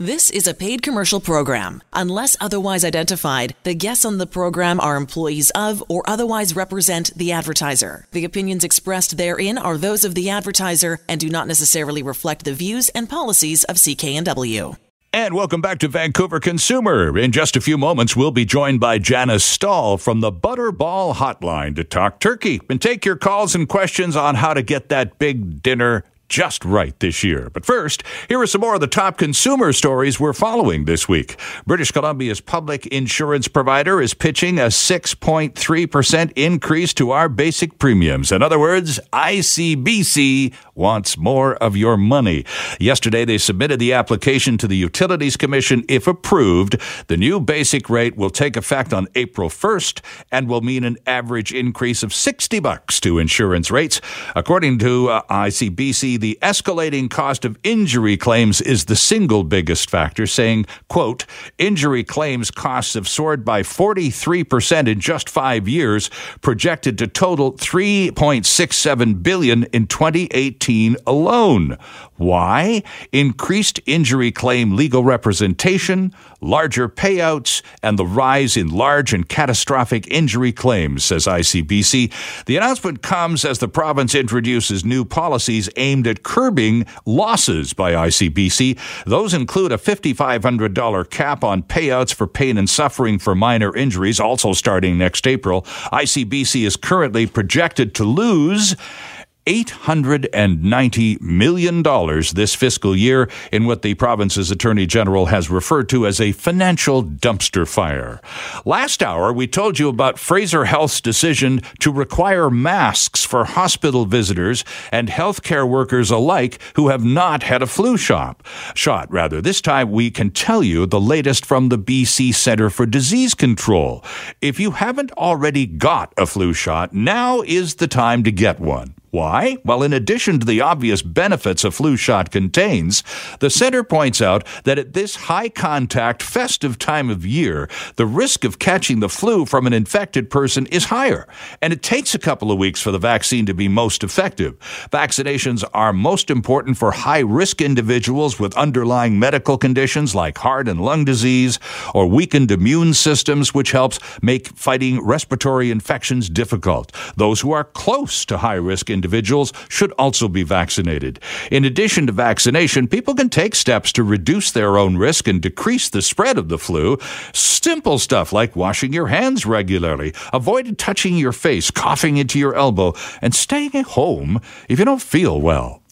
This is a paid commercial program. Unless otherwise identified, the guests on the program are employees of or otherwise represent the advertiser. The opinions expressed therein are those of the advertiser and do not necessarily reflect the views and policies of CKNW. And welcome back to Vancouver Consumer. In just a few moments, we'll be joined by Janice Stahl from the Butterball Hotline to talk turkey and take your calls and questions on how to get that big dinner just right this year. But first, here are some more of the top consumer stories we're following this week. British Columbia's public insurance provider is pitching a 6.3% increase to our basic premiums. In other words, ICBC wants more of your money. Yesterday, they submitted the application to the Utilities Commission. If approved, the new basic rate will take effect on April 1st and will mean an average increase of 60 bucks to insurance rates. According to uh, ICBC, the escalating cost of injury claims is the single biggest factor, saying, quote, injury claims costs have soared by 43% in just five years, projected to total 3.67 billion in 2018 alone. Why? Increased injury claim legal representation, larger payouts, and the rise in large and catastrophic injury claims, says ICBC. The announcement comes as the province introduces new policies aimed at curbing losses by ICBC. Those include a $5,500 cap on payouts for pain and suffering for minor injuries, also starting next April. ICBC is currently projected to lose $890 million this fiscal year in what the province's attorney general has referred to as a financial dumpster fire. Last hour, we told you about Fraser Health's decision to require masks for hospital visitors and healthcare workers alike who have not had a flu shot. Shot, rather. This time, we can tell you the latest from the BC Centre for Disease Control. If you haven't already got a flu shot, now is the time to get one. Why? Well, in addition to the obvious benefits a flu shot contains, the center points out that at this high contact festive time of year, the risk of catching the flu from an infected person is higher, and it takes a couple of weeks for the vaccine to be most effective. Vaccinations are most important for high risk individuals with underlying medical conditions like heart and lung disease or weakened immune systems, which helps make fighting respiratory infections difficult. Those who are close to high risk individuals should also be vaccinated. In addition to vaccination, people can take steps to reduce their own risk and decrease the spread of the flu. Simple stuff like washing your hands regularly, avoid touching your face, coughing into your elbow, and staying at home if you don't feel well.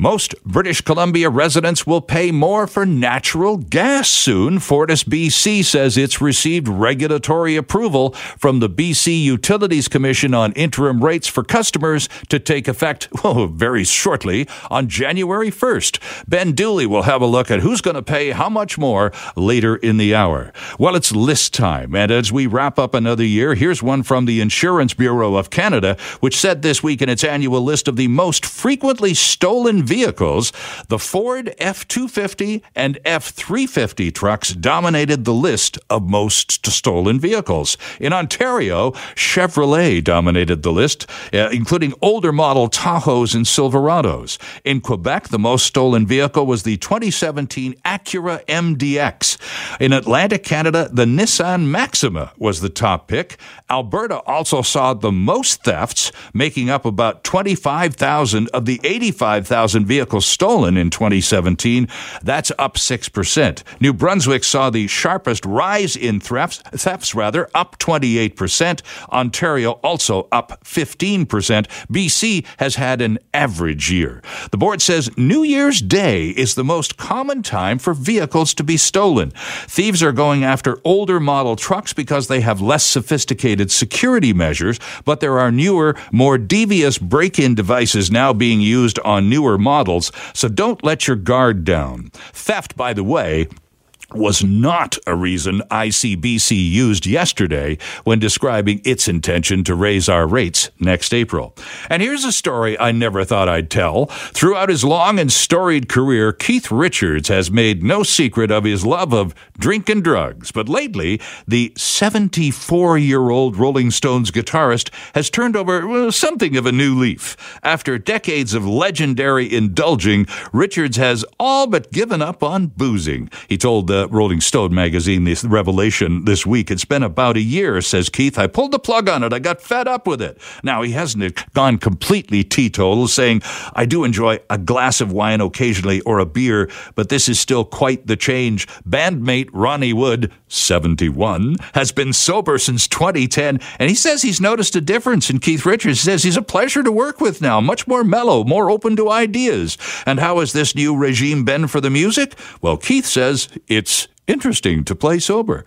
Most British Columbia residents will pay more for natural gas soon. Fortis BC says it's received regulatory approval from the BC Utilities Commission on interim rates for customers to take effect oh, very shortly on January 1st. Ben Dooley will have a look at who's going to pay how much more later in the hour. Well, it's list time, and as we wrap up another year, here's one from the Insurance Bureau of Canada, which said this week in its annual list of the most frequently stolen vehicles, the Ford F 250 and F 350 trucks dominated the list of most stolen vehicles. In Ontario, Chevrolet dominated the list, uh, including older model Tahoes and Silverados. In Quebec, the most stolen vehicle was the 2017 Acura MDX. In Atlantic Canada, the Nissan Maxima was the top pick. Alberta also saw the most thefts, making up about 25,000 of the 85,000 vehicles stolen in 2017. That's up 6%. New Brunswick saw the sharpest rise in thefts, thefts rather, up 28%. Ontario also up 15%. BC has had an average year. The board says New Year's Day is the most common time for vehicles to be stolen. Thieves are going after older model trucks because they have less sophisticated security measures, but there are newer, more devious break in devices now being used on newer models, so don't let your guard down. Theft, by the way, was not a reason ICBC used yesterday when describing its intention to raise our rates next April. And here's a story I never thought I'd tell. Throughout his long and storied career, Keith Richards has made no secret of his love of drink and drugs. But lately, the 74 year old Rolling Stones guitarist has turned over well, something of a new leaf. After decades of legendary indulging, Richards has all but given up on boozing. He told the Rolling Stone magazine this revelation this week. It's been about a year, says Keith. I pulled the plug on it. I got fed up with it. Now, he hasn't gone completely teetotal, saying, I do enjoy a glass of wine occasionally or a beer, but this is still quite the change. Bandmate Ronnie Wood, 71, has been sober since 2010, and he says he's noticed a difference in Keith Richards. He says he's a pleasure to work with now, much more mellow, more open to ideas. And how has this new regime been for the music? Well, Keith says it's interesting to play sober.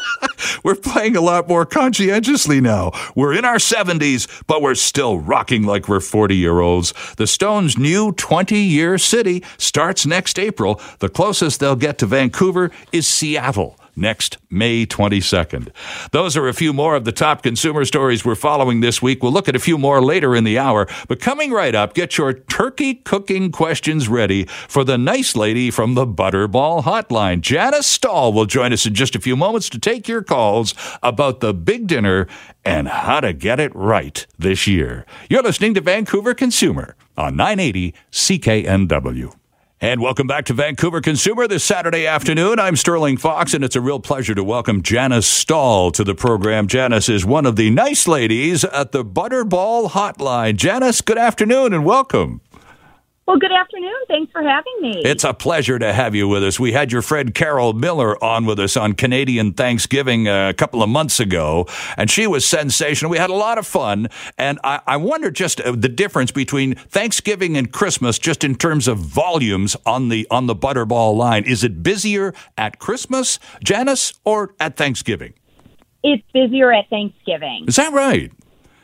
we're playing a lot more conscientiously now. We're in our 70s, but we're still rocking like we're 40 year olds. The Stones' new 20 year city starts next April. The closest they'll get to Vancouver is Seattle next May 22nd. Those are a few more of the top consumer stories we're following this week. We'll look at a few more later in the hour. But coming right up, get your turkey cooking questions ready for the nice lady from the Butterball Hotline. Janice Stahl will join us in just a few moments to take your calls about the big dinner and how to get it right this year. You're listening to Vancouver Consumer on 980 CKNW. And welcome back to Vancouver Consumer this Saturday afternoon. I'm Sterling Fox, and it's a real pleasure to welcome Janice Stahl to the program. Janice is one of the nice ladies at the Butterball Hotline. Janice, good afternoon and welcome. Well, good afternoon. Thanks for having me. It's a pleasure to have you with us. We had your friend Carol Miller on with us on Canadian Thanksgiving uh, a couple of months ago, and she was sensational. We had a lot of fun, and I, I wonder just uh, the difference between Thanksgiving and Christmas, just in terms of volumes on the on the Butterball line. Is it busier at Christmas, Janice, or at Thanksgiving? It's busier at Thanksgiving. Is that right?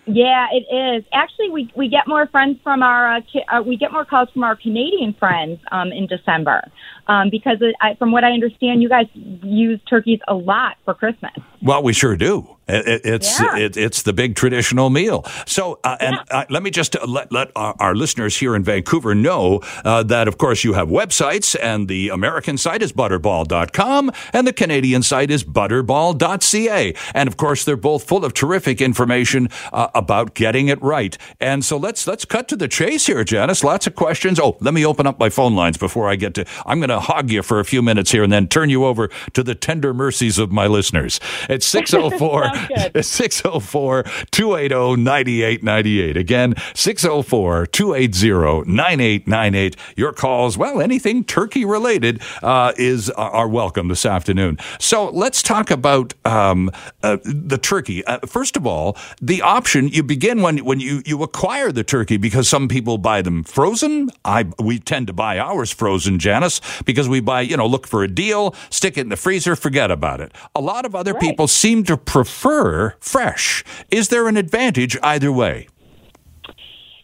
Yeah, it is. Actually, we we get more friends from our uh, uh, we get more calls from our Canadian friends um, in December um, because I, from what I understand, you guys use turkeys a lot for Christmas. Well, we sure do. It, it's yeah. it, it's the big traditional meal. So, uh, and uh, let me just uh, let let our, our, listeners here in Vancouver know uh, that, of course, you have websites, and the American site is butterball.com, and the Canadian site is butterball.ca, and of course, they're both full of terrific information uh, about getting it right. And so, let's let's cut to the chase here, Janice. Lots of questions. Oh, let me open up my phone lines before I get to. I'm going to hog you for a few minutes here, and then turn you over to the tender mercies of my listeners. It's six zero oh four. 604 280 9898. Again, 604 280 9898. Your calls, well, anything turkey related, uh, is uh, are welcome this afternoon. So let's talk about um, uh, the turkey. Uh, first of all, the option you begin when when you, you acquire the turkey because some people buy them frozen. I we tend to buy ours frozen, Janice, because we buy you know look for a deal, stick it in the freezer, forget about it. A lot of other right. people seem to prefer fresh. Is there an advantage either way?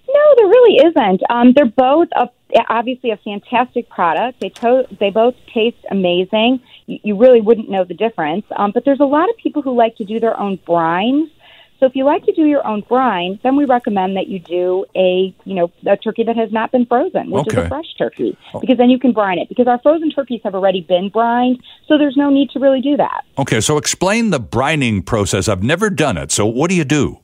No, there really isn't. Um, they're both a, obviously a fantastic product. They to- they both taste amazing. You, you really wouldn't know the difference. Um, but there's a lot of people who like to do their own brines. So if you like to do your own brine, then we recommend that you do a you know a turkey that has not been frozen, which okay. is a fresh turkey, oh. because then you can brine it. Because our frozen turkeys have already been brined, so there's no need to really do that. Okay, so explain the brining process. I've never done it. So what do you do?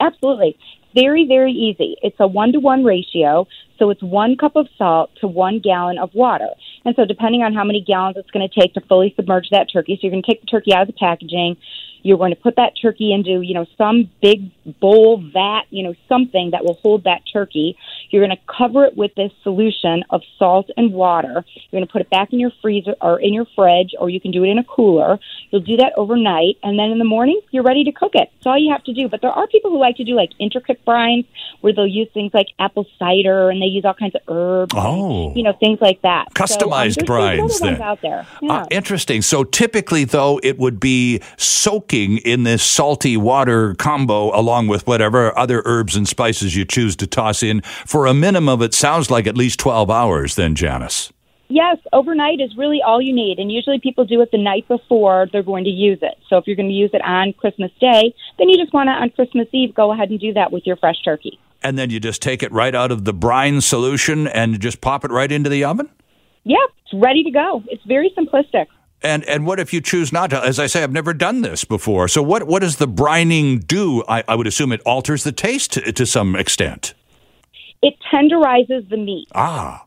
Absolutely. Very, very easy. It's a one to one ratio. So it's one cup of salt to one gallon of water. And so depending on how many gallons it's going to take to fully submerge that turkey, so you're going to take the turkey out of the packaging, you're going to put that turkey into, you know, some big bowl, vat, you know, something that will hold that turkey. You're going to cover it with this solution of salt and water. You're going to put it back in your freezer or in your fridge, or you can do it in a cooler. You'll do that overnight, and then in the morning, you're ready to cook it. That's all you have to do. But there are people who like to do like intricate brines where they'll use things like apple cider and they use all kinds of herbs. Oh. And, you know, things like that. Customized so, um, brines then. out there. Uh, yeah. Uh, interesting. So typically, though, it would be soaking in this salty water combo along with whatever other herbs and spices you choose to toss in for a minimum of it sounds like at least 12 hours then, Janice. Yes, overnight is really all you need. And usually people do it the night before they're going to use it. So if you're going to use it on Christmas Day, then you just want to, on Christmas Eve, go ahead and do that with your fresh turkey. And then you just take it right out of the brine solution and just pop it right into the oven? Yeah, it's ready to go. It's very simplistic. And and what if you choose not to? As I say, I've never done this before. So what what does the brining do? I, I would assume it alters the taste to, to some extent. It tenderizes the meat. Ah.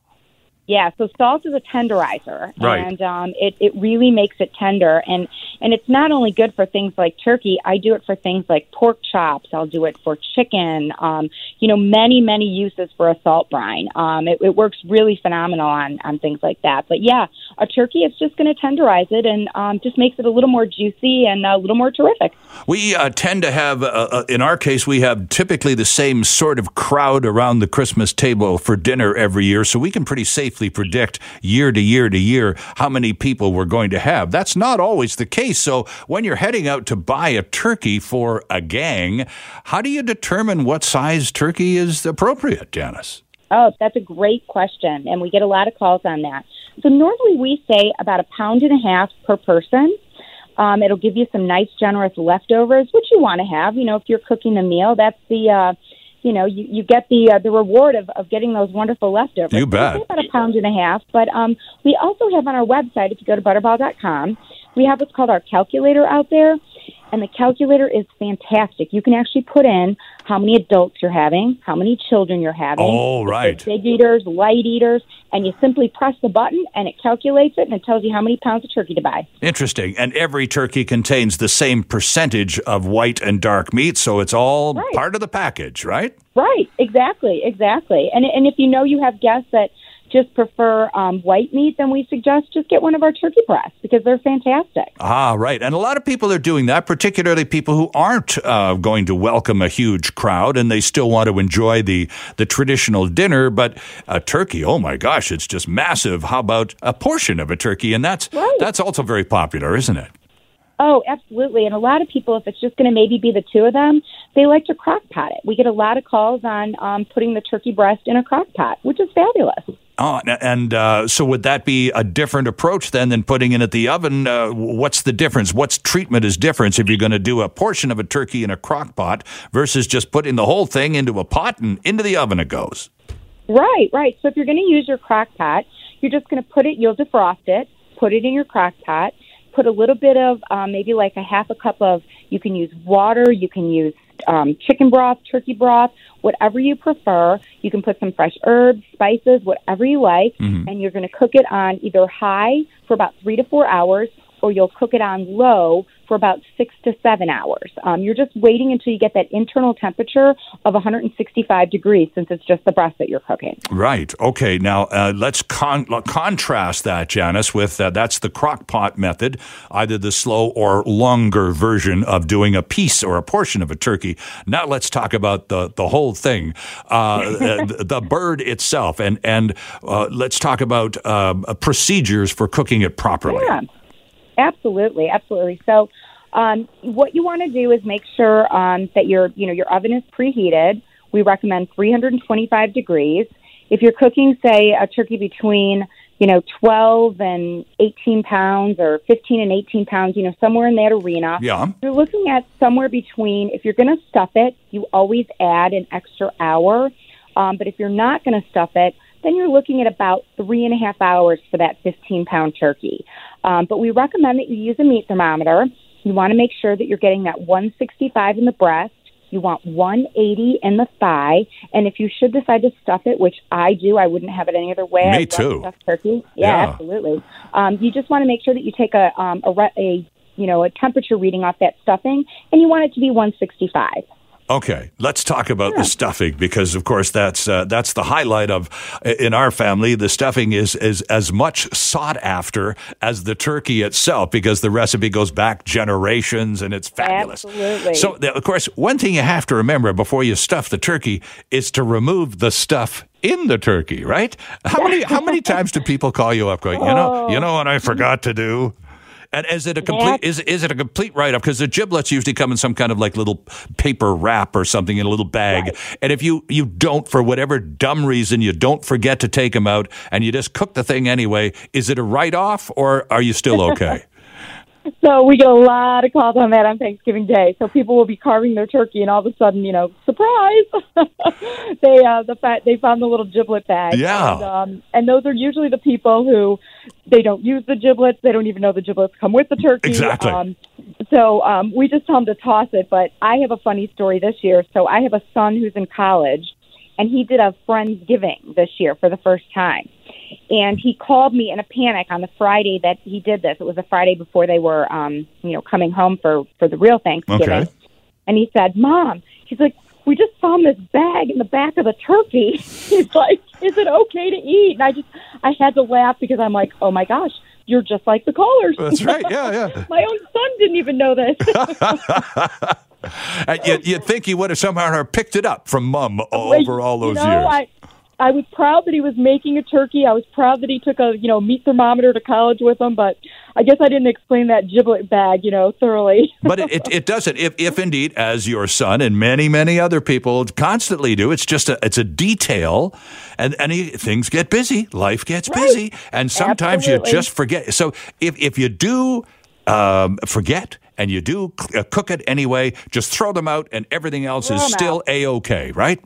Yeah, so salt is a tenderizer, Right. and um, it it really makes it tender. And and it's not only good for things like turkey. I do it for things like pork chops. I'll do it for chicken. Um, you know, many many uses for a salt brine. Um, it, it works really phenomenal on on things like that. But yeah, a turkey is just going to tenderize it and um, just makes it a little more juicy and a little more terrific. We uh, tend to have, uh, uh, in our case, we have typically the same sort of crowd around the Christmas table for dinner every year, so we can pretty safely predict year to year to year how many people we're going to have. That's not always the case. So when you're heading out to buy a turkey for a gang, how do you determine what size turkey is appropriate, Janice? Oh, that's a great question, and we get a lot of calls on that. So normally we say about a pound and a half per person. Um, it'll give you some nice, generous leftovers, which you want to have. You know, if you're cooking a meal, that's the, uh, you know, you, you get the uh, the reward of, of getting those wonderful leftovers. You bet. about a pound and a half. But um, we also have on our website, if you go to butterball.com, we have what's called our calculator out there. And the calculator is fantastic. You can actually put in how many adults you're having, how many children you're having. Oh, right. Big eaters, light eaters, and you simply press the button and it calculates it and it tells you how many pounds of turkey to buy. Interesting. And every turkey contains the same percentage of white and dark meat, so it's all Right. part of the package, right? Right, exactly, exactly. And and if you know you have guests that just prefer um, white meat, then we suggest just get one of our turkey breasts because they're fantastic. Ah, right. And a lot of people are doing that, particularly people who aren't uh, going to welcome a huge crowd and they still want to enjoy the, the traditional dinner. But a turkey, oh my gosh, it's just massive. How about a portion of a turkey? And that's, Right. that's also very popular, isn't it? Oh, absolutely. And a lot of people, if it's just going to maybe be the two of them, they like to crock pot it. We get a lot of calls on um, putting the turkey breast in a crock pot, which is fabulous. Oh, and- uh, so would that be a different approach then than putting it at the oven? Uh, what's the difference? What's treatment is difference if you're going to do a portion of a turkey in a crock pot versus just putting the whole thing into a pot and into the oven it goes? Right, right. So if you're going to use your crock pot, you're just going to put it, you'll defrost it, put it in your crock pot, put a little bit of um, maybe like a half a cup of, you can use water, you can use um, chicken broth, turkey broth, whatever you prefer. You can put some fresh herbs, spices, whatever you like, mhm and you're going to cook it on either high for about three to four hours or you'll cook it on low for about six to seven hours. Um, you're just waiting until you get that internal temperature of 165 degrees since it's just the breast that you're cooking. Right. Okay. Now uh, let's con- contrast that, Janice, with uh, that's the crock pot method, either the slow or longer version of doing a piece or a portion of a turkey. Now let's talk about the the whole thing, uh, the, the bird itself, and and uh, let's talk about uh, procedures for cooking it properly. Yeah, absolutely, absolutely. So, um, what you want to do is make sure um, that your you know your oven is preheated. We recommend 325 degrees. If you're cooking, say, a turkey between you know 12 and 18 pounds, or 15 and 18 pounds, you know somewhere in that arena, Yeah. you're looking at somewhere between. If you're going to stuff it, you always add an extra hour. Um, but if you're not going to stuff it, then you're looking at about three and a half hours for that 15 pound turkey. Um, but we recommend that you use a meat thermometer. You want to make sure that you're getting that 165 in the breast. You want 180 in the thigh. And if you should decide to stuff it, which I do, I wouldn't have it any other way. Me I too. Stuffed turkey. Yeah, Yeah. absolutely. Um, you just want to make sure that you take a, um, a, re- a you know, a temperature reading off that stuffing, and you want it to be 165. Okay, let's talk about the stuffing because, of course, that's uh, that's the highlight of in our family. The stuffing is is as much sought after as the turkey itself because the recipe goes back generations and it's fabulous. Absolutely. So, of course, one thing you have to remember before you stuff the turkey is to remove the stuff in the turkey. Right? How many how many times do people call you up going, you know, you know what I forgot to do? And is it a complete is is it a complete write off? Because the giblets usually come in some kind of like little paper wrap or something in a little bag. Right. And if you you don't for whatever dumb reason you don't forget to take them out and you just cook the thing anyway, is it a write off or are you still okay? So we get a lot of calls on that on Thanksgiving Day. So people will be carving their turkey, and all of a sudden, you know, surprise! they uh, the fact they found the little giblet bag. Yeah. And, um, and those are usually the people who they don't use the giblets. They don't even know the giblets come with the turkey. Exactly. Um, so um, we just tell them to toss it. But I have a funny story this year. So I have a son who's in college, and he did a friendsgiving this year for the first time and he called me in a panic on the Friday that he did this. It was the Friday before they were, um, you know, coming home for for the real Thanksgiving. Okay. And he said, "Mom," he's like, "We just found this bag in the back of the turkey." he's like, "Is it okay to eat?" And I just, I had to laugh because I'm like, "Oh my gosh." You're just like the callers. That's right. Yeah, yeah. my own son didn't even know this. you, you'd think he would have somehow picked it up from mom over all those you know, years. I, I was proud that he was making a turkey. I was proud that he took a you know meat thermometer to college with him, but I guess I didn't explain that giblet bag you know thoroughly. but it, it, it, doesn't. If, if indeed, as your son and many many other people constantly do, it's just a it's a detail, and any things get busy, life gets right. busy, and sometimes Absolutely. you just forget. So if if you do um, forget and you do uh, cook it anyway, just throw them out, and everything else throw is still a okay, right?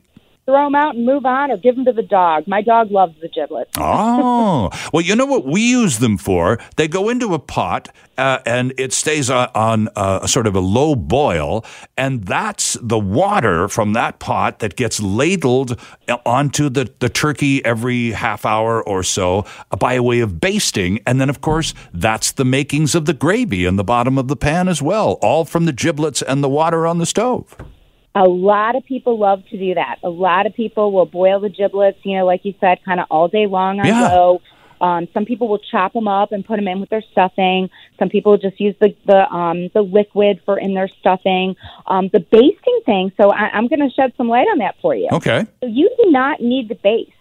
Throw them out and move on or give them to the dog. My dog loves the giblets. oh, well, you know what we use them for? They go into a pot uh, and it stays on, on uh, sort of a low boil, and that's the water from that pot that gets ladled onto the, the turkey every half hour or so by way of basting. And then, of course, that's the makings of the gravy in the bottom of the pan as well, all from the giblets and the water on the stove. A lot of people love to do that. A lot of people will boil the giblets, you know, like you said, kind of all day long on Yeah. low. Um, some people will chop them up and put them in with their stuffing. Some people just use the the um, the liquid for in their stuffing. Um, the basting thing. So I, I'm going to shed some light on that for you. Okay. So you do not need to baste.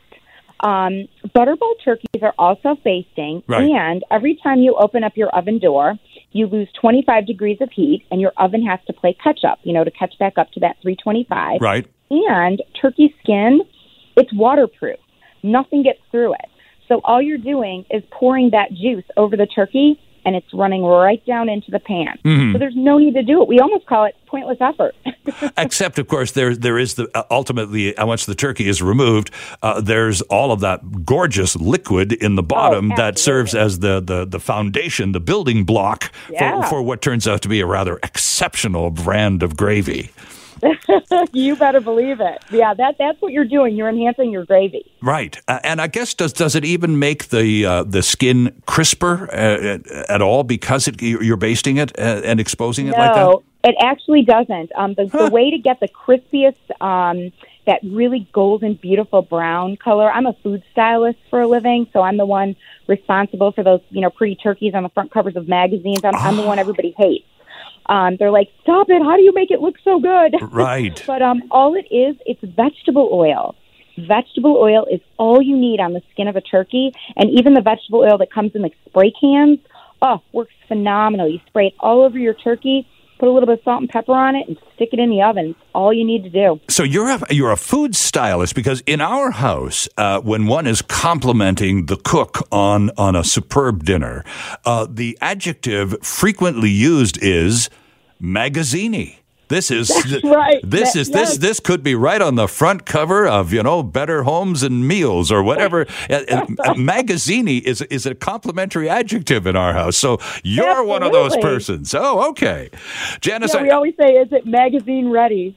Um, butterball turkeys are also basting, Right. and every time you open up your oven door, you lose 25 degrees of heat, and your oven has to play catch up, you know, to catch back up to that 325. Right. And turkey skin, it's waterproof. Nothing gets through it. So all you're doing is pouring that juice over the turkey and it's running right down into the pan. Mm-hmm. So there's no need to do it. We almost call it pointless effort. Except, of course, there there is the uh, ultimately uh, once the turkey is removed, uh, there's all of that gorgeous liquid in the bottom that serves as the, the the foundation, the building block Yeah. for, for what turns out to be a rather exceptional brand of gravy. you better believe it. Yeah, that that's what you're doing. You're enhancing your gravy. Right, uh, and I guess does does it even make the uh, the skin crisper uh, at all because it, you're basting it uh, and exposing it no, like that? it actually doesn't. Um, the, the way to get the crispiest, um, that really golden, beautiful brown color. I'm a food stylist for a living, so I'm the one responsible for those, you know, pretty turkeys on the front covers of magazines. I'm, I'm the one everybody hates. Um, they're like, "Stop it! How do you make it look so good?" Right. but um, all it is, it's vegetable oil. Vegetable oil is all you need on the skin of a turkey, and even the vegetable oil that comes in like spray cans, oh, works phenomenal. You spray it all over your turkey, put a little bit of salt and pepper on it, and stick it in the oven. All you need to do. So you're a, you're a food stylist because in our house, uh, when one is complimenting the cook on on a superb dinner, uh, the adjective frequently used is magazzini. This is right. This That- is this yes. this could be right on the front cover of you know Better Homes and Meals or whatever. Magazzini is is a complimentary adjective in our house. So you're one of those persons. Oh, okay, Janice. Yeah, I- we always say, "Is it magazine ready?"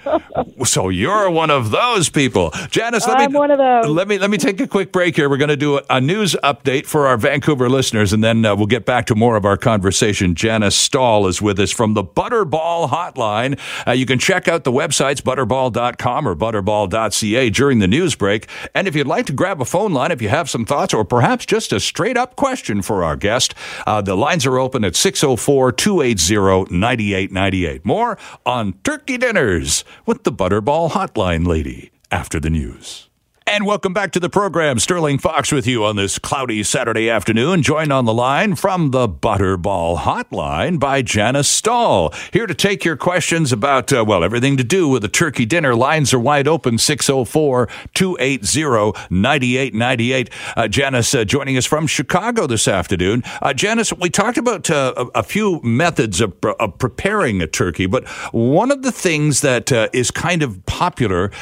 so you're one of those people, Janice. Let I'm me one of those. let me let me take a quick break here. We're going to do a, a news update for our Vancouver listeners, and then uh, we'll get back to more of our conversation. Janice Stahl is with us from the Butterball Hotline. Uh, you can check out the websites butterball.com or butterball.ca during the news break. And if you'd like to grab a phone line, if you have some thoughts or perhaps just a straight up question for our guest, uh, the lines are open at 604 280 9898. More on turkey dinners with the Butterball Hotline lady after the news. And welcome back to the program. Sterling Fox with you on this cloudy Saturday afternoon, joined on the line from the Butterball Hotline by Janice Stahl. Here to take your questions about, uh, well, everything to do with a turkey dinner. Lines are wide open 604 280 9898. Uh, Janice uh, joining us from Chicago this afternoon. Uh, Janice, we talked about uh, a, a, few methods of, of, preparing a turkey, but one of the things that uh, is kind of popular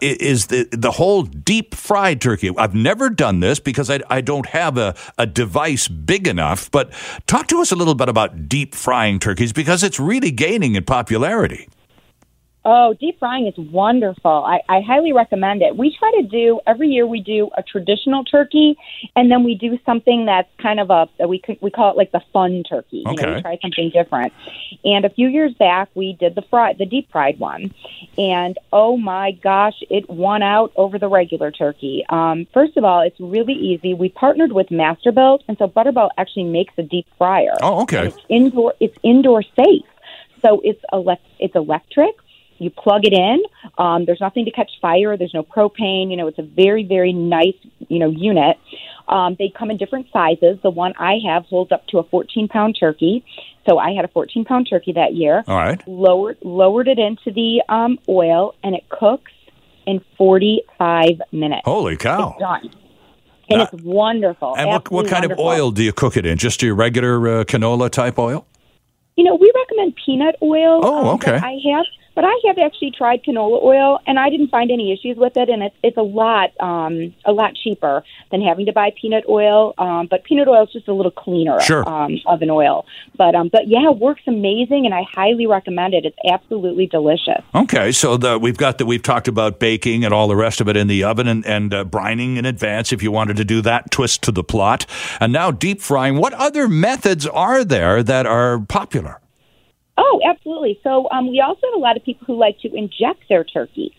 is the, the whole deep fried turkey. I've never done this because I, I don't have a, a device big enough, but talk to us a little bit about deep frying turkeys because it's really gaining in popularity. Oh, deep frying is wonderful. I, I highly recommend it. We try to do every year. We do a traditional turkey, and then we do something that's kind of a we we call it like the fun turkey. Okay. You know, we try something different. And a few years back, we did the fry the deep fried one, and oh my gosh, it won out over the regular turkey. Um, first of all, it's really easy. We partnered with Masterbuilt, and so Butterball actually makes a deep fryer. Oh, okay. It's indoor. It's indoor safe. So it's elect- it's electric you plug it in. Um, there's nothing to catch fire. There's no propane. You know, it's a very, very nice, you know, unit. Um, they come in different sizes. The one I have holds up to a 14 pound turkey. So I had a 14 pound turkey that year. All right. Lowered lowered it into the um, oil, and it cooks in 45 minutes. Holy cow! It's done. And it's wonderful. And what, what kind wonderful. of oil do you cook it in? Just your regular uh, canola type oil? You know, we recommend peanut oil. Oh, um, okay. I have but I have actually tried canola oil, and I didn't find any issues with it, and it's it's a lot um, a lot cheaper than having to buy peanut oil. Um, but peanut oil is just a little cleaner sure. um, of an oil. But um, but yeah, it works amazing, and I highly recommend it. It's absolutely delicious. Okay, so the, we've got that we've talked about baking and all the rest of it in the oven and, and uh, brining in advance if you wanted to do that twist to the plot, and now deep frying. What other methods are there that are popular? Oh, absolutely. So um, we also have a lot of people who like to inject their turkeys.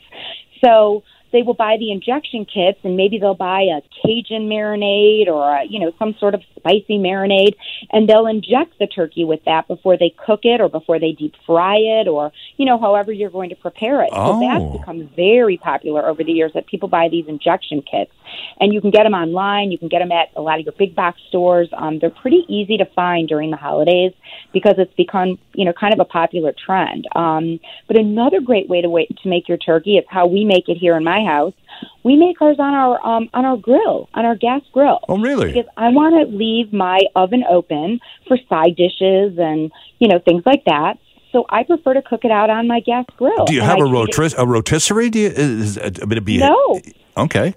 So they will buy the injection kits and maybe they'll buy a Cajun marinade or a, you know some sort of spicy marinade and they'll inject the turkey with that before they cook it or before they deep fry it or you know however you're going to prepare it. Oh. So that's become very popular over the years that people buy these injection kits and you can get them online. You can get them at a lot of your big box stores. Um, they're pretty easy to find during the holidays because it's become you know kind of a popular trend. Um, but another great way to wait to make your turkey is how we make it here in my house. We make ours on our um, on our grill, on our gas grill. Oh, really? Because I want to leave my oven open for side dishes and you know things like that. So I prefer to cook it out on my gas grill. Do you have a, rotis- a rotisserie? Do you, is, is, would it be No. Okay.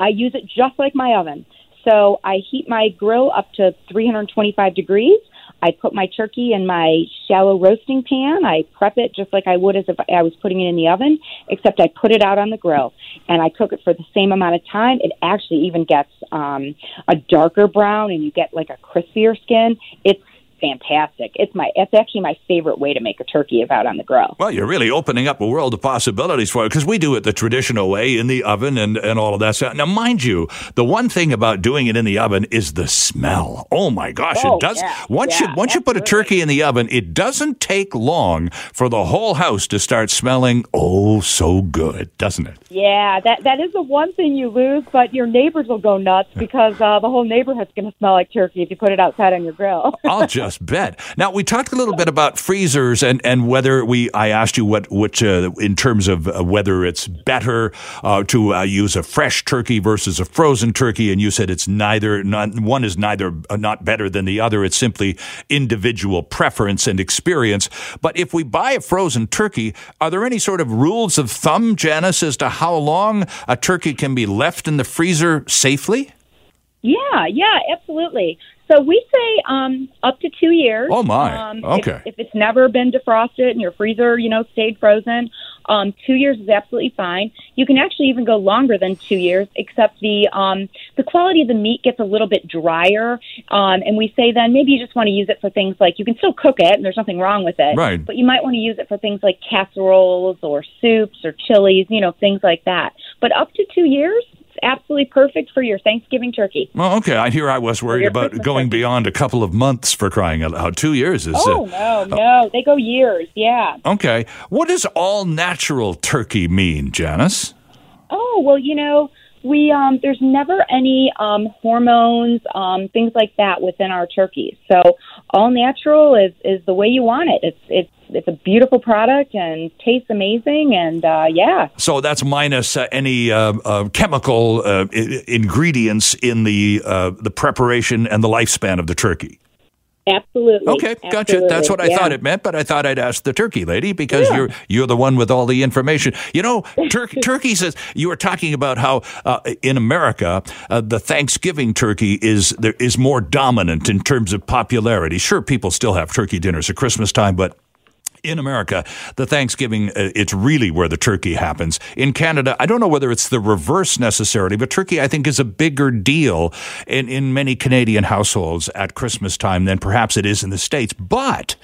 I use it just like my oven. So I heat my grill up to 325 degrees. I put my turkey in my shallow roasting pan. I prep it just like I would as if I was putting it in the oven, except I put it out on the grill and I cook it for the same amount of time. It actually even gets um, a darker brown and you get like a crispier skin. It's fantastic. It's my it's actually my favorite way to make a turkey is out on the grill. Well, you're really opening up a world of possibilities for it because we do it the traditional way in the oven and, and all of that stuff. Now, mind you, the one thing about doing it in the oven is the smell. Oh my gosh, Oh, it does. yeah, once yeah, you once you put a turkey in the oven, it doesn't take long for the whole house to start smelling oh so good, doesn't it? Yeah, that that is the one thing you lose, but your neighbors will go nuts because uh, the whole neighborhood's going to smell like turkey if you put it outside on your grill. I'll just bet. Now we talked a little bit about freezers and, and whether we. I asked you what which uh, in terms of uh, whether it's better uh, to uh, use a fresh turkey versus a frozen turkey, and you said it's neither. Not, one is neither uh, not better than the other. It's simply individual preference and experience. But if we buy a frozen turkey, are there any sort of rules of thumb, Janice, as to how long a turkey can be left in the freezer safely? yeah, yeah, absolutely. So we say um, up to two years. Oh, my. Um, Okay. If, it's never been defrosted and your freezer, you know, stayed frozen, um, two years is absolutely fine. You can actually even go longer than two years, except the um, the quality of the meat gets a little bit drier. Um, and we say then maybe you just want to use it for things like you can still cook it, and there's nothing wrong with it. Right. But you might want to use it for things like casseroles or soups or chilies, you know, things like that. But up to two years, absolutely perfect for your Thanksgiving turkey. Well, okay. I hear I was worried about Christmas going turkey. beyond a couple of months for crying out loud. Two years is. Oh uh, no, no, they go years. Yeah. okay. What does all natural turkey mean, Janice? Oh well, you know, we um, there's never any um, hormones, um, things like that within our turkeys. So all natural is is the way you want it. It's it's it's a beautiful product and tastes amazing and uh, yeah. So that's minus uh, any uh, uh chemical uh, I- ingredients in the uh, the preparation and the lifespan of the turkey. Absolutely. Okay, gotcha. That's what I yeah. thought it meant, but I thought I'd ask the turkey lady because Yeah. you're you're the one with all the information. You know, tur- turkey says you were talking about how uh, in America uh, the Thanksgiving turkey is there is more dominant in terms of popularity. Sure, people still have turkey dinners at Christmas time, but in America, the Thanksgiving, uh, it's really where the turkey happens. In Canada, I don't know whether it's the reverse necessarily, but turkey, I think, is a bigger deal in, in many Canadian households at Christmas time than perhaps it is in the States. But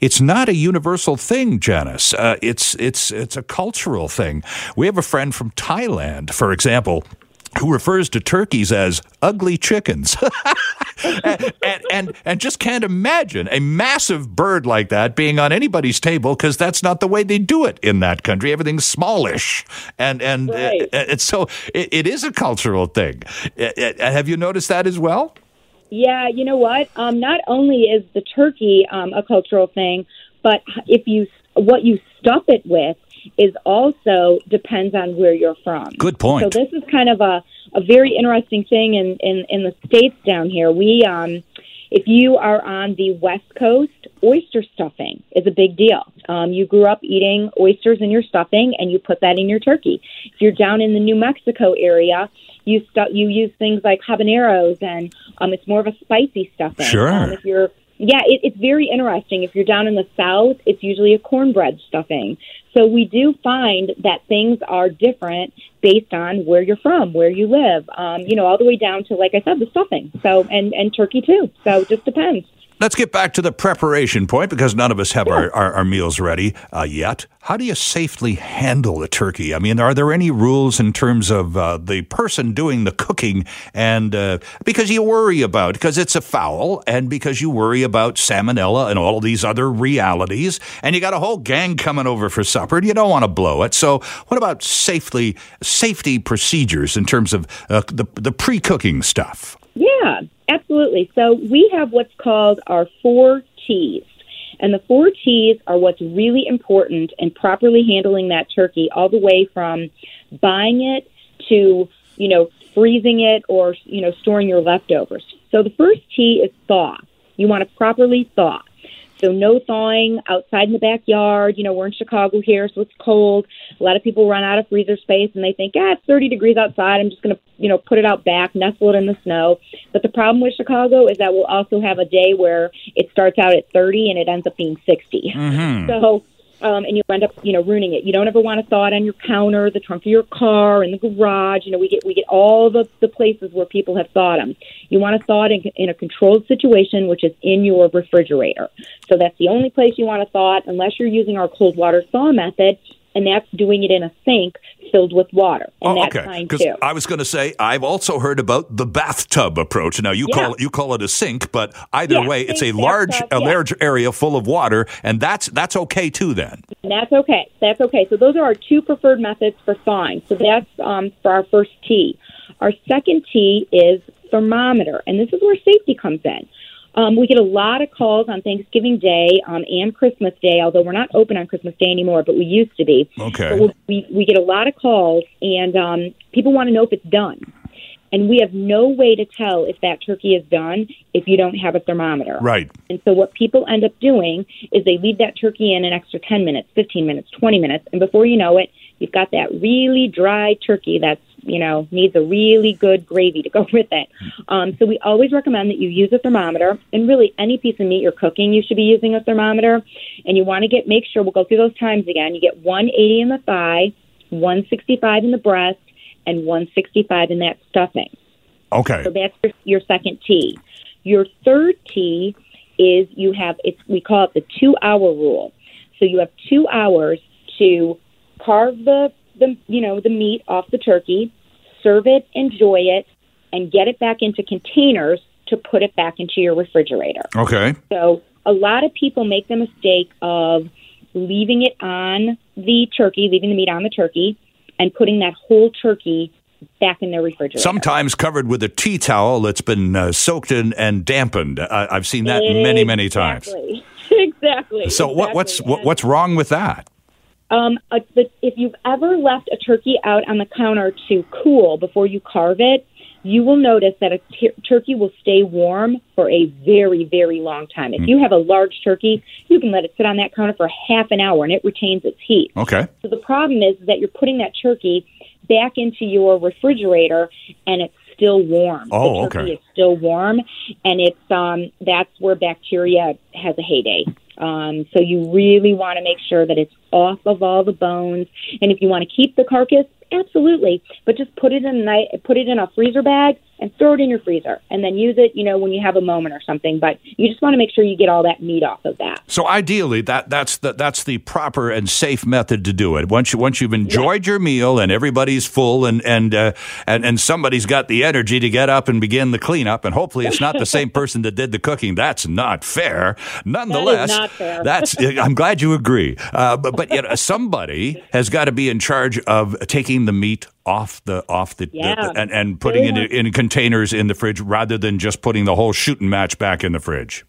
it's not a universal thing, Janice. Uh, it's, it's, it's a cultural thing. We have a friend from Thailand, for example, who refers to turkeys as ugly chickens. and, and, and just can't imagine a massive bird like that being on anybody's table because that's not the way they do it in that country. Everything's smallish, and and Right. uh, and so it, it is a cultural thing. Uh, uh, have you noticed that as well? Yeah, you know what? Um, not only is the turkey um, a cultural thing, but if you what you stuff it with is also depends on where you're from. Good point. So this is kind of a, a very interesting thing in, in, in the states down here. We um, if you are on the west coast, oyster stuffing is a big deal. Um, you grew up eating oysters in your stuffing, and you put that in your turkey. If you're down in the New Mexico area, you stu- you use things like habaneros, and um, it's more of a spicy stuffing. Sure. Um, if you're yeah, it, it's very interesting. If you're down in the south, it's usually a cornbread stuffing. So we do find that things are different based on where you're from, where you live. Um, you know, all the way down to, like I said, the stuffing. So and and turkey too. So it just depends. Let's get back to the preparation point because none of us have our, our, our meals ready uh, yet. How do you safely handle a turkey? I mean, are there any rules in terms of uh, the person doing the cooking? And uh, because you worry about, because it's a fowl, and because you worry about salmonella and all of these other realities, and you got a whole gang coming over for supper, and you don't want to blow it. So, what about safely safety procedures in terms of uh, the the pre cooking stuff? Yeah, absolutely. So we have what's called our four T's. And the four T's are what's really important in properly handling that turkey, all the way from buying it to, you know, freezing it or, you know, storing your leftovers. So the first T is thaw. You want to properly thaw. So no thawing outside in the backyard. You know, we're in Chicago here, so it's cold. A lot of people run out of freezer space and they think, ah, it's 30 degrees outside. I'm just going to, you know, put it out back, nestle it in the snow. But the problem with Chicago is that we'll also have a day where it starts out at 30 and it ends up being 60. So, um, and you end up, you know, ruining it. You don't ever want to thaw it on your counter, the trunk of your car, in the garage. You know, we get we get all the the places where people have thawed them. You want to thaw it in, in a controlled situation, which is in your refrigerator. So that's the only place you want to thaw it, unless you're using our cold water thaw method, and that's doing it in a sink filled with water, and Oh, that's okay. fine too. I was going to say I've also heard about the bathtub approach. Now you Yeah. call it you call it a sink, but either Yeah, way, it's a large bathtub, a yeah. large area full of water, and that's that's okay too. Then And that's okay. That's okay. So those are our two preferred methods for thawing. So that's um, for our first T. Our second T is thermometer, and this is where safety comes in. Um, we get a lot of calls on Thanksgiving Day um, and Christmas Day, although we're not open on Christmas Day anymore, but we used to be. Okay. We, we, we get a lot of calls, and um, people want to know if it's done. And we have no way to tell if that turkey is done if you don't have a thermometer. right. And so what people end up doing is they leave that turkey in an extra 10 minutes, 15 minutes, 20 minutes, and before you know it, you've got that really dry turkey that's, you know, needs a really good gravy to go with it. Um, so we always recommend that you use a thermometer, and really any piece of meat you're cooking, you should be using a thermometer. And you want to get, make sure, we'll go through those times again. You get 180 in the thigh, 165 in the breast, and 165 in that stuffing. Okay. So that's your, your second T. Your third T is you have it's we call it the two hour rule. So you have two hours to carve the the you know the meat off the turkey, serve it, enjoy it, and get it back into containers to put it back into your refrigerator. Okay. So a lot of people make the mistake of leaving it on the turkey, leaving the meat on the turkey, and putting that whole turkey back in their refrigerator. Sometimes covered with a tea towel that's been uh, soaked in and dampened. I, have seen that many, many times. Exactly. So exactly. what, what's what, what's wrong with that? Um, uh, if you've ever left a turkey out on the counter to cool before you carve it, you will notice that a t- turkey will stay warm for a very, very long time. If mm. you have a large turkey, you can let it sit on that counter for half an hour and it retains its heat. Okay. So the problem is that you're putting that turkey back into your refrigerator and it's still warm. Oh, the turkey okay. It's still warm, and it's um, that's where bacteria has a heyday. Um, so you really want to make sure that it's off of all the bones. And if you want to keep the carcass, absolutely, but just put it in a put it in a freezer bag and throw it in your freezer and then use it, you know, when you have a moment or something. But you just want to make sure you get all that meat off of that. So ideally, that that's the that's the proper and safe method to do it. Once you once you've enjoyed your meal and everybody's full and and uh, and and somebody's got the energy to get up and begin the cleanup, and hopefully it's not the same person that did the cooking. That's not fair. Nonetheless, that not fair. that's I'm glad you agree. Uh, but but yet somebody has got to be in charge of taking the meat off the off the, yeah. the and, and putting it in, in containers in the fridge rather than just putting the whole shooting match back in the fridge.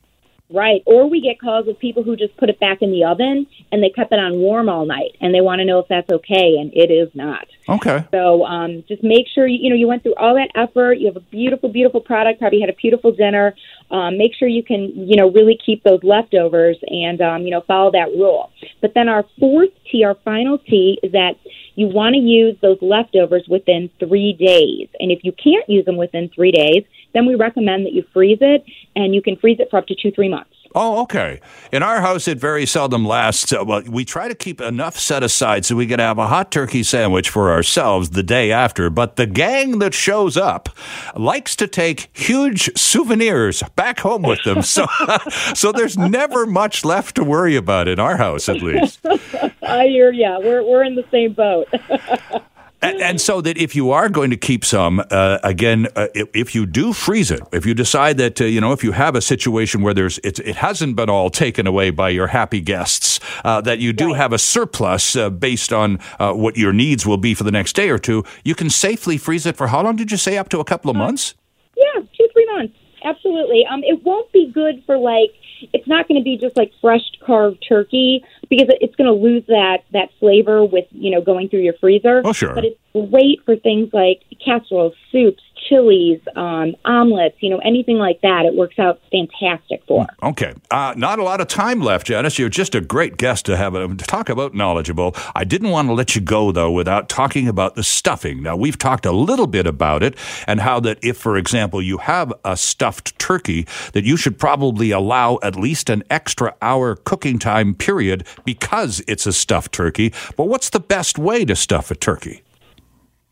Right. Or we get calls of people who just put it back in the oven and they kept it on warm all night and they want to know if that's okay and it is not. Okay. So um, just make sure you, you know you went through all that effort. You have a beautiful, beautiful product. Probably had a beautiful dinner. Um, make sure you can you know really keep those leftovers and um, you know follow that rule. But then our fourth T, our final T, is that you want to use those leftovers within three days. And if you can't use them within three days, then we recommend that you freeze it, and you can freeze it for up to two, three months. Oh, okay. In our house, it very seldom lasts. Uh, well, we try to keep enough set aside so we can have a hot turkey sandwich for ourselves the day after. But the gang that shows up likes to take huge souvenirs back home with them. So, so there's never much left to worry about in our house, at least. I hear yeah. We're we're in the same boat. And, and, so that if you are going to keep some, uh, again, uh, if, if, you do freeze it, if you decide that uh, you know, if you have a situation where there's it, it hasn't been all taken away by your happy guests, uh, that you do right. have a surplus uh, based on uh, what your needs will be for the next day or two, you can safely freeze it for how long did you say? Up to a couple of months? Yeah, two three months. Absolutely. Um, it won't be good for like it's not going to be just like fresh carved turkey because it's going to lose that that flavor with you know going through your freezer. Oh sure. But it's great for things like casseroles, soups, chilies, um, omelets, you know, anything like that. It works out fantastic for. Okay. Uh, not a lot of time left, Janice. You're just a great guest to have to talk about knowledgeable. I didn't want to let you go, though, without talking about the stuffing. Now, we've talked a little bit about it and how that if, for example, you have a stuffed turkey, that you should probably allow at least an extra hour cooking time period because it's a stuffed turkey. But what's the best way to stuff a turkey?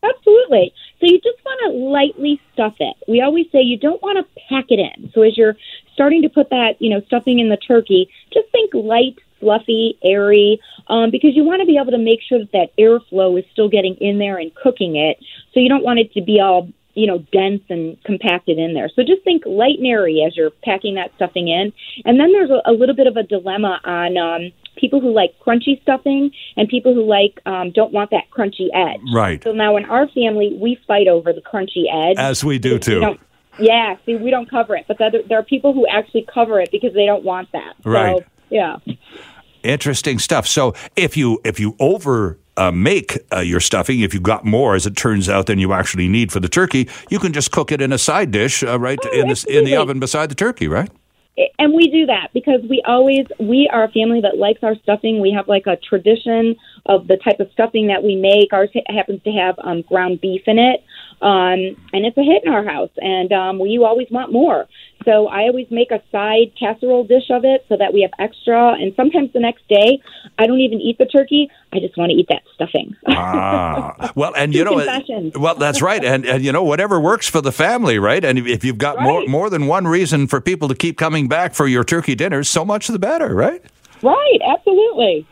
Absolutely. So you just want to lightly stuff it. We always say you don't want to pack it in. So as you're starting to put that, you know, stuffing in the turkey, just think light, fluffy, airy, um, because you want to be able to make sure that that airflow is still getting in there and cooking it. So you don't want it to be all you know, dense and compacted in there. So just think light and airy as you're packing that stuffing in. And then there's a, a little bit of a dilemma on um, people who like crunchy stuffing and people who like um, don't want that crunchy edge. Right. So now in our family, we fight over the crunchy edge. As we do too. yeah, see, we don't cover it, but there, there are people who actually cover it because they don't want that. Right. So, yeah. Interesting stuff. So if you if you over uh, make uh, your stuffing, if you got more, as it turns out, than you actually need for the turkey, you can just cook it in a side dish, uh, right oh, in the in the oven beside the turkey, right? And we do that because we always we are a family that likes our stuffing. We have like a tradition of the type of stuffing that we make. Ours happens to have um, ground beef in it, um, and it's a hit in our house. And um, we always want more. So I always make a side casserole dish of it so that we have extra. And sometimes the next day, I don't even eat the turkey. I just want to eat that stuffing. ah, well, and you know, well, that's right. And, and you know, whatever works for the family, right? And if you've got right. more more than one reason for people to keep coming back for your turkey dinners, so much the better, right? Right, absolutely.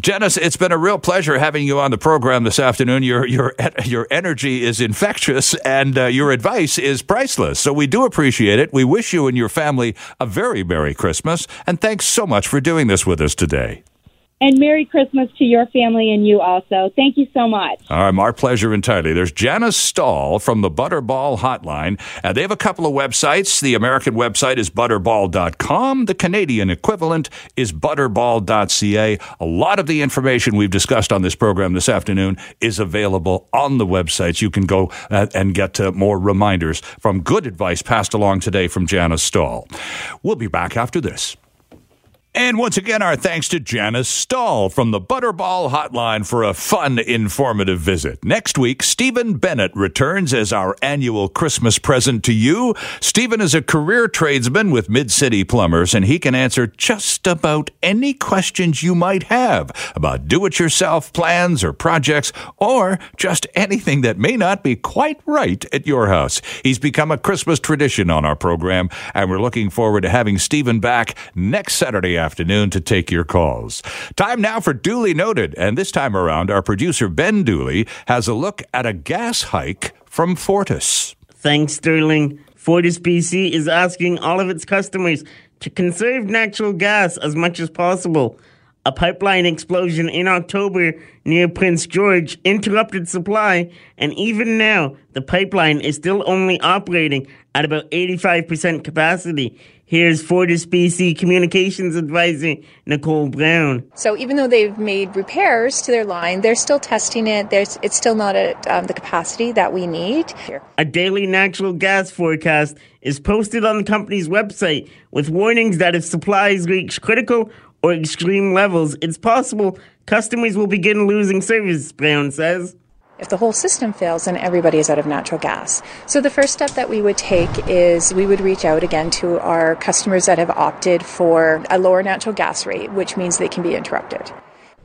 Janice, it's been a real pleasure having you on the program this afternoon. Your your your energy is infectious, and uh, your advice is priceless. So we do appreciate it. We wish you and your family a very merry Christmas, and thanks so much for doing this with us today. And Merry Christmas to your family and you also. Thank you so much. All right, our pleasure entirely. There's Janice Stahl from the Butterball Hotline. Uh, they have a couple of websites. The American website is butterball.com. The Canadian equivalent is butterball.ca. A lot of the information we've discussed on this program this afternoon is available on the websites. You can go uh, and get uh, more reminders from good advice passed along today from Janice Stahl. We'll be back after this. And once again, our thanks to Janice Stahl from the Butterball Hotline for a fun, informative visit. Next week, Stephen Bennett returns as our annual Christmas present to you. Stephen is a career tradesman with Mid City Plumbers, and he can answer just about any questions you might have about do it yourself plans or projects, or just anything that may not be quite right at your house. He's become a Christmas tradition on our program, and we're looking forward to having Stephen back next Saturday afternoon to take your calls. Time now for Duly Noted, and this time around, our producer Ben Dooley has a look at a gas hike from Fortis. Thanks, Sterling. Fortis BC is asking all of its customers to conserve natural gas as much as possible. A pipeline explosion in October near Prince George interrupted supply, and even now, the pipeline is still only operating at about 85% capacity. Here's Fortis BC Communications Advisor Nicole Brown. So even though they've made repairs to their line, they're still testing it. There's, it's still not at um, the capacity that we need. A daily natural gas forecast is posted on the company's website with warnings that if supplies reach critical or extreme levels, it's possible customers will begin losing service, Brown says. If the whole system fails, then everybody is out of natural gas. So the first step that we would take is we would reach out again to our customers that have opted for a lower natural gas rate, which means they can be interrupted.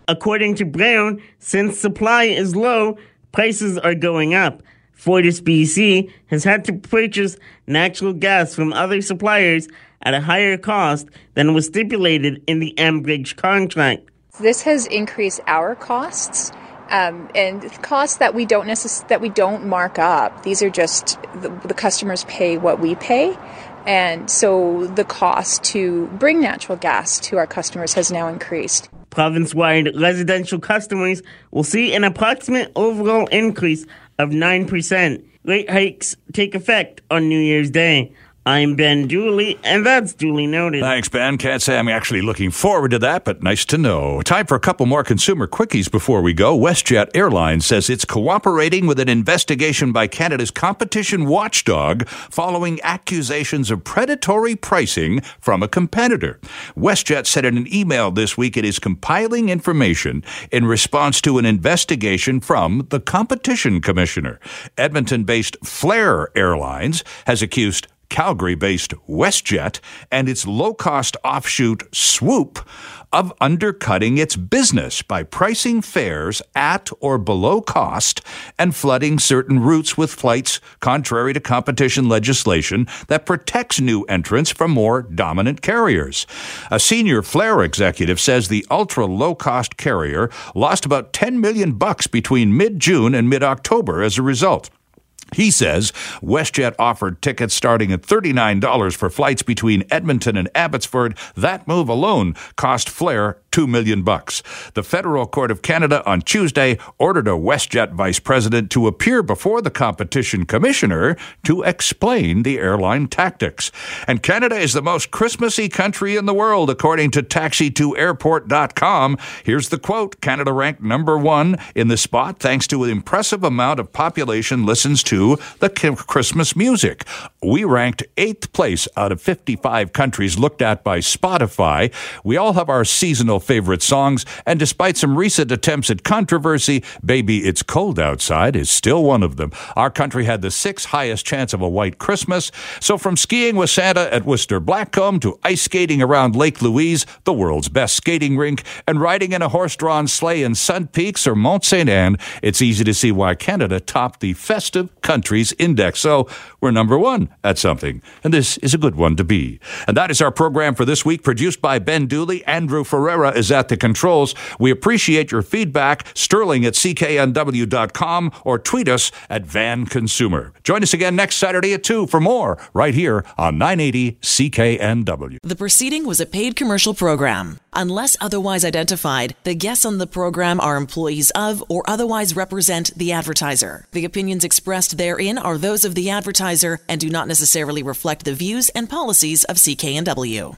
According to Brown, since supply is low, prices are going up. Fortis BC has had to purchase natural gas from other suppliers at a higher cost than was stipulated in the Enbridge contract. This has increased our costs um, and costs that we don't necess- that we don't mark up. These are just the, the customers pay what we pay, and so the cost to bring natural gas to our customers has now increased. Province-wide residential customers will see an approximate overall increase of 9%. Rate hikes take effect on New Year's Day. I'm Ben Dooley, and that's duly noted. Thanks, Ben. Can't say I'm actually looking forward to that, but nice to know. Time for a couple more consumer quickies before we go. WestJet Airlines says it's cooperating with an investigation by Canada's competition watchdog following accusations of predatory pricing from a competitor. WestJet said in an email this week it is compiling information in response to an investigation from the Competition Commissioner. Edmonton based Flair Airlines has accused Calgary based WestJet and its low cost offshoot Swoop of undercutting its business by pricing fares at or below cost and flooding certain routes with flights contrary to competition legislation that protects new entrants from more dominant carriers. A senior Flair executive says the ultra low cost carrier lost about 10 million bucks between mid June and mid October as a result. He says WestJet offered tickets starting at $39 for flights between Edmonton and Abbotsford. That move alone cost Flair 2 million bucks. The Federal Court of Canada on Tuesday ordered a WestJet vice president to appear before the competition commissioner to explain the airline tactics. And Canada is the most Christmassy country in the world according to taxi2airport.com. Here's the quote. Canada ranked number 1 in the spot thanks to an impressive amount of population listens to to the Christmas music. We ranked eighth place out of 55 countries looked at by Spotify. We all have our seasonal favorite songs, and despite some recent attempts at controversy, Baby It's Cold Outside is still one of them. Our country had the sixth highest chance of a white Christmas. So from skiing with Santa at Whistler Blackcomb to ice skating around Lake Louise, the world's best skating rink, and riding in a horse drawn sleigh in Sun Peaks or Mont St. Anne, it's easy to see why Canada topped the festive countries index. So we're number one at something. And this is a good one to be. And that is our program for this week, produced by Ben Dooley. Andrew Ferreira is at the controls. We appreciate your feedback. Sterling at cknw.com or tweet us at Van Consumer. Join us again next Saturday at 2 for more right here on 980 CKNW. The proceeding was a paid commercial program. Unless otherwise identified, the guests on the program are employees of or otherwise represent the advertiser. The opinions expressed therein are those of the advertiser and do not necessarily reflect the views and policies of CKNW.